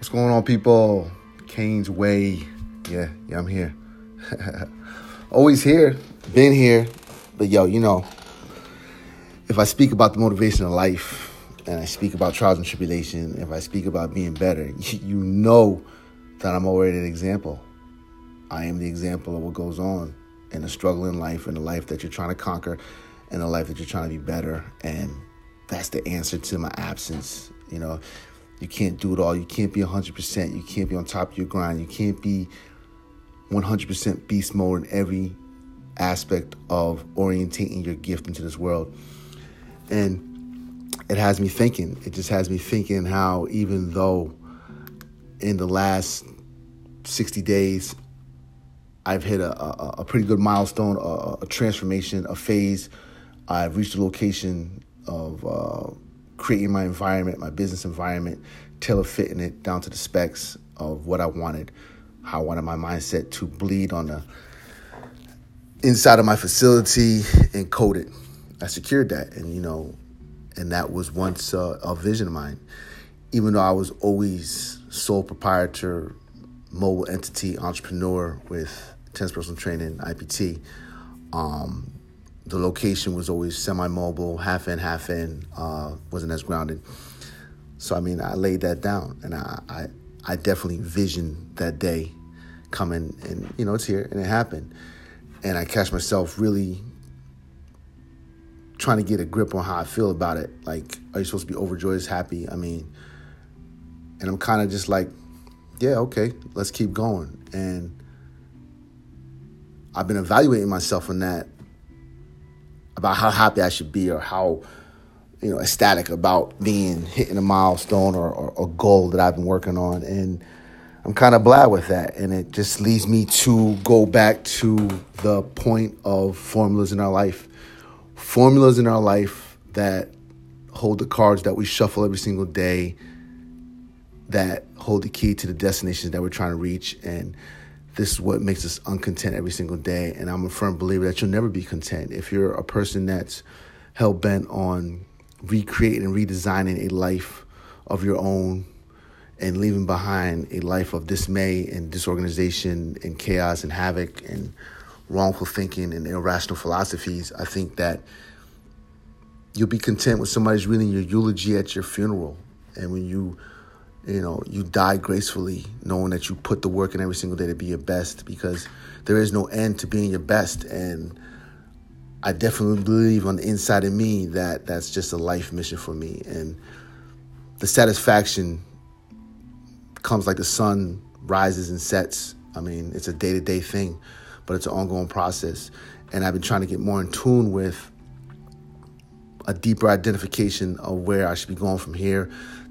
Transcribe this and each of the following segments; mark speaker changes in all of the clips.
Speaker 1: What's going on, people? Kane's Way. Yeah, yeah, I'm here. Always here, been here. But yo, you know, if I speak about the motivation of life and I speak about trials and tribulation, if I speak about being better, you know that I'm already an example. I am the example of what goes on in a struggle in life, in a life that you're trying to conquer, in a life that you're trying to be better. And that's the answer to my absence. You know, you can't do it all. You can't be 100%. You can't be on top of your grind. You can't be 100% beast mode in every aspect of orientating your gift into this world. And it has me thinking. It just has me thinking how even though in the last 60 days I've hit a, a, a pretty good milestone, a, a, transformation, a phase. I've reached a location of uh, creating my environment, my business environment, tailor fitting it down to the specs of what I wanted, how I wanted my mindset to bleed on the inside of my facility and code it. I secured that, and you know, and that was once uh, a vision of mine. Even though I was always sole proprietor, mobile entity entrepreneur with Intense Personal Training, IPT, um, the location was always semi-mobile, half in, half in, uh, wasn't as grounded. So I mean, I laid that down, and I, I, I definitely visioned that day coming, and you know, it's here, and it happened, and I catch myself really trying to get a grip on how I feel about it. Like, are you supposed to be overjoyed, happy? I mean, and I'm kind of just like, yeah, okay, let's keep going, and I've been evaluating myself on that about how happy I should be or how you know ecstatic about being hitting a milestone or, or a goal that I've been working on. And I'm kind of glad with that. And it just leads me to go back to the point of formulas in our life. Formulas in our life that hold the cards that we shuffle every single day that hold the key to the destinations that we're trying to reach. And this is what makes us uncontent every single day. And I'm a firm believer that you'll never be content. If you're a person that's hell bent on recreating and redesigning a life of your own and leaving behind a life of dismay and disorganization and chaos and havoc and wrongful thinking and irrational philosophies, I think that you'll be content with somebody's reading your eulogy at your funeral. And when you you know, you die gracefully knowing that you put the work in every single day to be your best because there is no end to being your best. And I definitely believe on the inside of me that that's just a life mission for me. And the satisfaction comes like the sun rises and sets. I mean, it's a day to day thing, but it's an ongoing process. And I've been trying to get more in tune with a deeper identification of where I should be going from here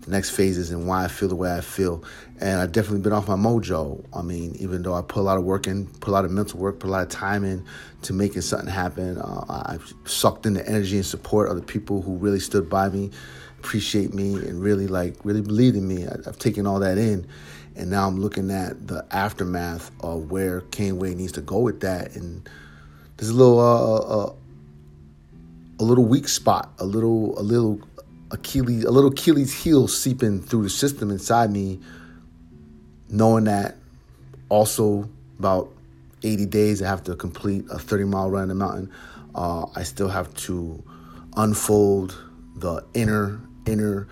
Speaker 1: the next phases and why I feel the way I feel. And I've definitely been off my mojo. I mean, even though I put a lot of work in, put a lot of mental work, put a lot of time in to making something happen, uh, I've sucked in the energy and support of the people who really stood by me, appreciate me, and really like really believed in me. I, have taken all that in. And now I'm looking at the aftermath of where Kane Way needs to go with that. And there's a little uh, uh, a little weak spot, a little a little Achilles, a little Achilles heel seeping through the system inside me, knowing that also about 80 days I have to complete a 30 mile run in the mountain. Uh, I still have to unfold the inner inner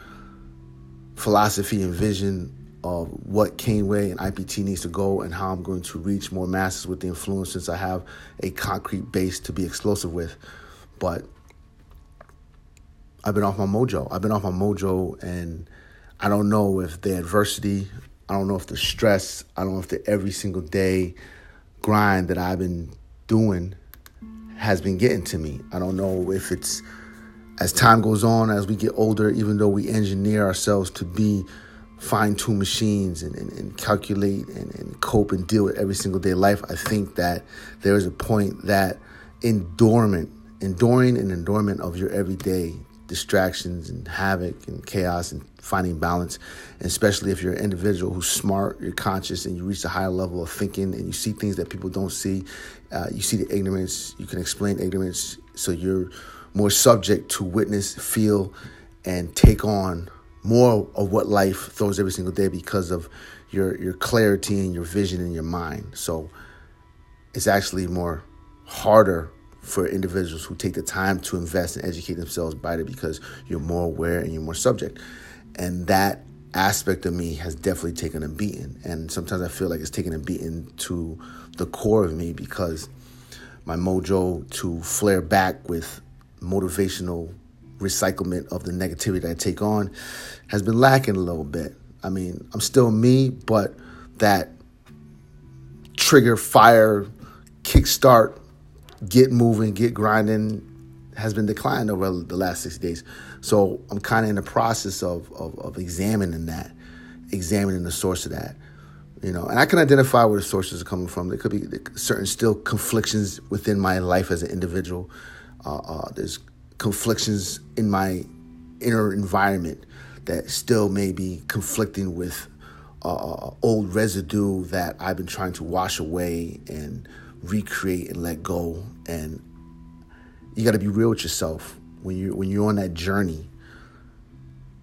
Speaker 1: philosophy and vision of what Kane Way and IPT needs to go and how I'm going to reach more masses with the influence since I have a concrete base to be explosive with. But I've been off my mojo. I've been off my mojo, and I don't know if the adversity, I don't know if the stress, I don't know if the every single day grind that I've been doing has been getting to me. I don't know if it's as time goes on, as we get older, even though we engineer ourselves to be fine tune machines and, and, and calculate and, and, cope and deal with every single day life, I think that there is a point that endurement, enduring and endurement of your everyday distractions and havoc and chaos and finding balance. And especially if you're an individual who's smart, you're conscious, and you reach a higher level of thinking and you see things that people don't see. Uh, you see the ignorance, you can explain ignorance, so you're more subject to witness, feel, and take on more of what life throws every single day because of your your clarity and your vision in your mind. So it's actually more harder for individuals who take the time to invest and educate themselves by it because you're more aware and you're more subject. And that aspect of me has definitely taken a beating. And sometimes I feel like it's taken a beating to the core of me because my mojo to flare back with motivational recyclement of the negativity that I take on has been lacking a little bit. I mean, I'm still me, but that trigger, fire, kickstart, get moving, get grinding has been declining over the last six days. So I'm kind of in the process of, of, of examining that, examining the source of that. You know, and I can identify where the sources are coming from. There could be certain still conflictions within my life as an individual. Uh, uh, there's conflictions in my inner environment that still may be conflicting with uh, uh, old residue that I've been trying to wash away and recreate and let go. And you got to be real with yourself when you when you're on that journey.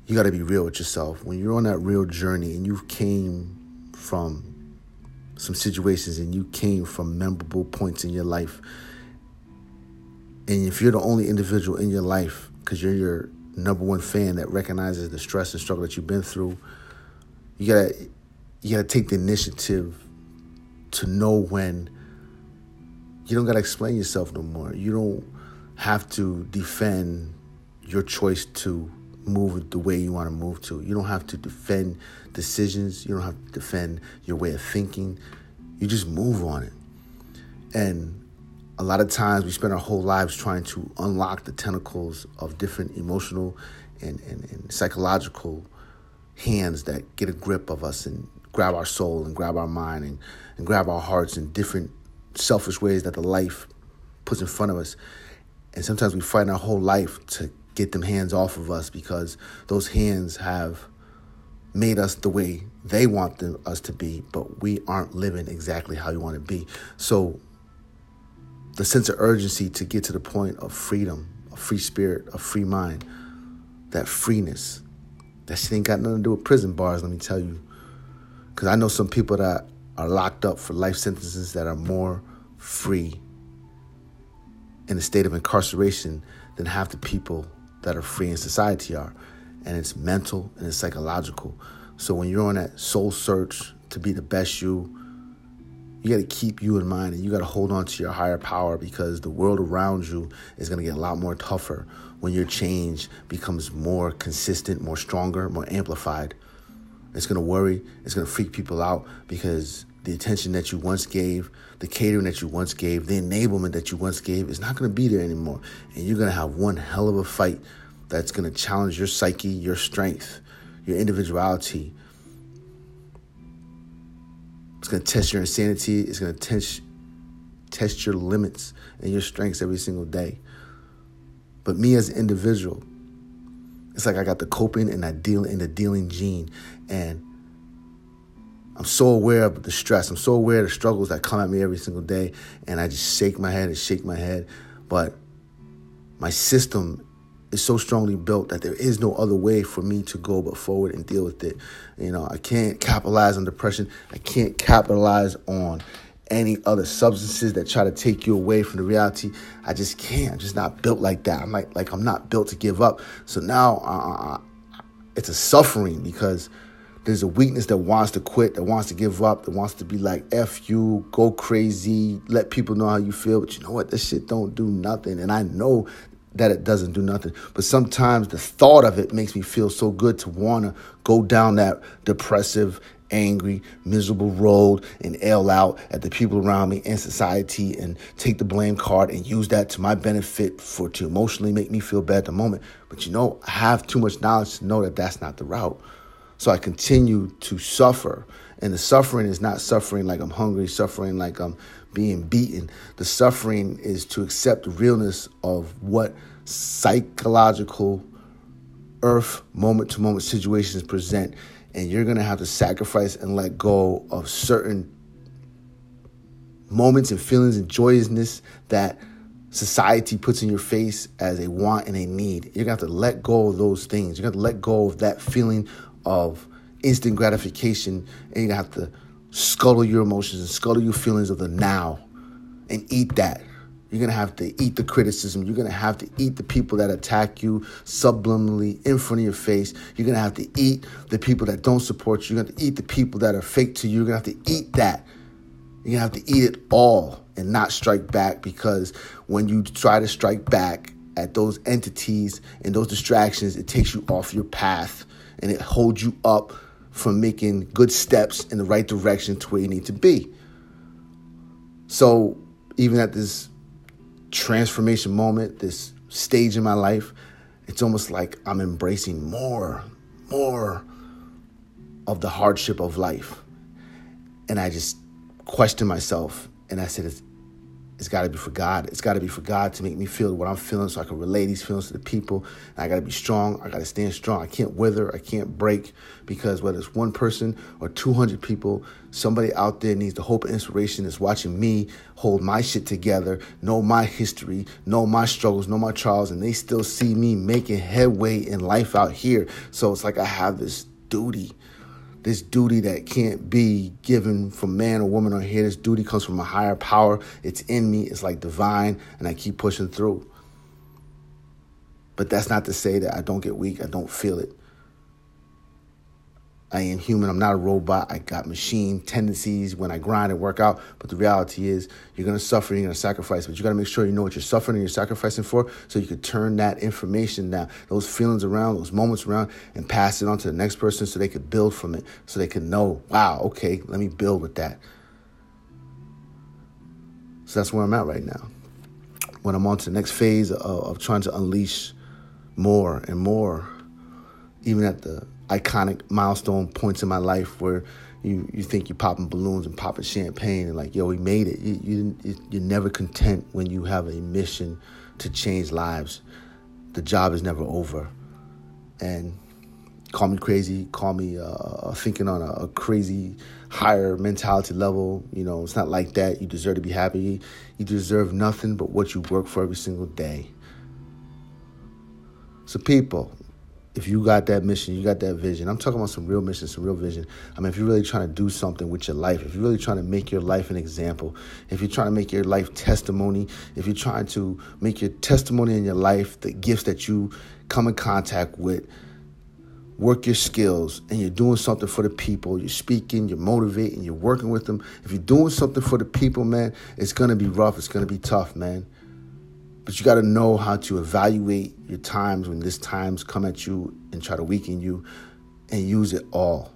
Speaker 1: You got to be real with yourself when you're on that real journey and you came from some situations and you came from memorable points in your life and if you're the only individual in your life, because you're your number one fan that recognizes the stress and struggle that you've been through, you gotta you gotta take the initiative to know when you don't gotta explain yourself no more. You don't have to defend your choice to move the way you want to move to. You don't have to defend decisions. You don't have to defend your way of thinking. You just move on it. And a lot of times we spend our whole lives trying to unlock the tentacles of different emotional and, and, and, psychological hands that get a grip of us and grab our soul and grab our mind and, and grab our hearts in different selfish ways that the life puts in front of us. And sometimes we fight our whole life to get them hands off of us because those hands have made us the way they want them, us to be, but we aren't living exactly how you want to be. So the sense of urgency to get to the point of freedom, a free spirit, a free mind, that freeness. That shit ain't got nothing to do with prison bars, let me tell you. Because I know some people that are locked up for life sentences that are more free in a state of incarceration than half the people that are free in society are. And it's mental and it's psychological. So when you're on that soul search to be the best you, you got to keep you in mind and you got to hold on to your higher power because the world around you is going to get a lot more tougher when your change becomes more consistent, more stronger, more amplified. It's going to worry, it's going to freak people out because the attention that you once gave, the catering that you once gave, the enablement that you once gave is not going to be there anymore. And you're going to have one hell of a fight that's going to challenge your psyche, your strength, your individuality, it's going to test your insanity. It's going to test test your limits and your strengths every single day. But me as an individual, it's like I got the coping and I deal in the dealing gene, and I'm so aware of the stress. I'm so aware of the struggles that come at me every single day, and I just shake my head and shake my head. But my system is so strongly built that there is no other way for me to go but forward and deal with it. You know, I can't capitalize on depression. I can't capitalize on any other substances that try to take you away from the reality. I just can't. I'm just not built like that. I'm like like I'm not built to give up. So now uh, it's a suffering because there's a weakness that wants to quit, that wants to give up, that wants to be like F you, go crazy, let people know how you feel. But you know what? This shit don't do nothing. And I know that it doesn't do nothing. But sometimes the thought of it makes me feel so good to want to go down that depressive, angry, miserable road and ail out at the people around me and society and take the blame card and use that to my benefit for to emotionally make me feel bad at the moment. But you know, I have too much knowledge to know that that's not the route. So I continue to suffer. And the suffering is not suffering like I'm hungry, suffering like I'm being beaten. The suffering is to accept the realness of what psychological earth moment to moment situations present. And you're going to have to sacrifice and let go of certain moments and feelings and joyousness that society puts in your face as a want and a need. You're gonna have to let go of those things. You're gonna let go of that feeling of instant gratification, and you're gonna have to scuttle your emotions and scuttle your feelings of the now and eat that. You're gonna have to eat the criticism. You're gonna have to eat the people that attack you subliminally in front of your face. You're gonna have to eat the people that don't support you. You're gonna eat the people that are fake to you. You're gonna have to eat that. You're gonna have to eat it all and not strike back because when you try to strike back at those entities and those distractions, it takes you off your path and it holds you up from making good steps in the right direction to where you need to be. So, even at this transformation moment, this stage in my life, it's almost like I'm embracing more, more of the hardship of life. And I just question myself and I said, it's got to be for God. It's got to be for God to make me feel what I'm feeling so I can relay these feelings to the people. And I got to be strong. I got to stand strong. I can't wither. I can't break because whether it's one person or 200 people, somebody out there needs the hope and inspiration that's watching me hold my shit together, know my history, know my struggles, know my trials, and they still see me making headway in life out here. So it's like I have this duty this duty that can't be given from man or woman or here. This duty comes from a higher power. It's in me. It's like divine, and I keep pushing through. But that's not to say that I don't get weak. I don't feel it. I am human. I'm not a robot. I got machine tendencies when I grind and work out. But the reality is, you're going to suffer, you're going to sacrifice. But you got to make sure you know what you're suffering and you're sacrificing for so you can turn that information down, those feelings around, those moments around, and pass it on to the next person so they could build from it, so they can know, wow, okay, let me build with that. So that's where I'm at right now. When I'm on to the next phase of, of trying to unleash more and more, even at the iconic milestone points in my life where you, you think you're popping balloons and popping champagne and like, yo, we made it. You, you, you're never content when you have a mission to change lives. The job is never over. And call me crazy, call me uh, thinking on a, a, crazy higher mentality level. You know, it's not like that. You deserve to be happy. You deserve nothing but what you work for every single day. So, people, if you got that mission, you got that vision. I'm talking about some real mission, some real vision. I mean, if you're really trying to do something with your life, if you're really trying to make your life an example, if you're trying to make your life testimony, if you're trying to make your testimony in your life, the gifts that you come in contact with, work your skills, and you're doing something for the people, you're speaking, you're motivating, you're working with them. If you're doing something for the people, man, it's gonna be rough, it's gonna be tough, man. But you got to know how to evaluate your times when these times come at you and try to weaken you and use it all.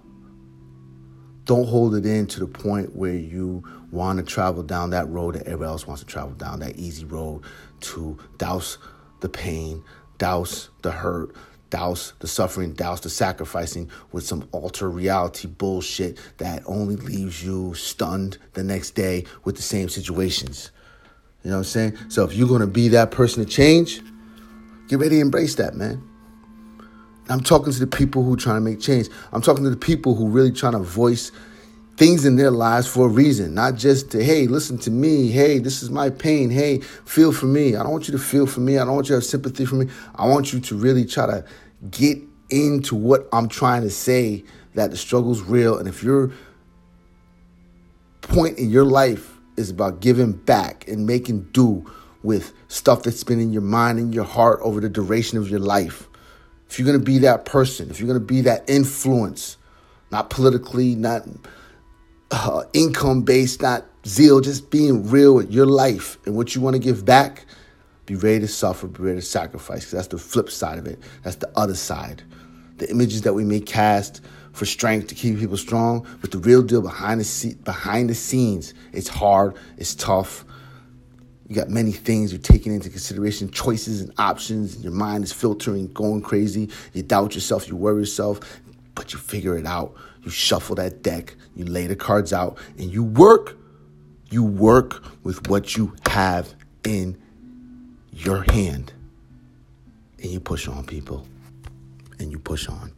Speaker 1: Don't hold it in to the point where you want to travel down that road that everybody else wants to travel down, that easy road to douse the pain, douse the hurt, douse the suffering, douse the sacrificing with some alter reality bullshit that only leaves you stunned the next day with the same situations. You know what I'm saying? So if you're going to be that person to change, get ready to embrace that, man. I'm talking to the people who are trying to make change. I'm talking to the people who really trying to voice things in their lives for a reason, not just to, hey, listen to me. Hey, this is my pain. Hey, feel for me. I don't want you to feel for me. I don't want you to have sympathy for me. I want you to really try to get into what I'm trying to say that the struggle's real. And if your point in your life is about giving back and making do with stuff that's been in your mind and your heart over the duration of your life. If you're going to be that person, if you're going to be that influence, not politically, not uh, income based, not zeal, just being real with your life and what you want to give back, be ready to suffer, be ready to sacrifice, that's the flip side of it. That's the other side. The images that we may cast for strength to keep people strong, but the real deal behind the behind the scenes, it's hard, it's tough. You got many things you're taking into consideration, choices and options. And your mind is filtering, going crazy. You doubt yourself, you worry yourself, but you figure it out. You shuffle that deck, you lay the cards out, and you work. You work with what you have in your hand. And you push on people. And you push on.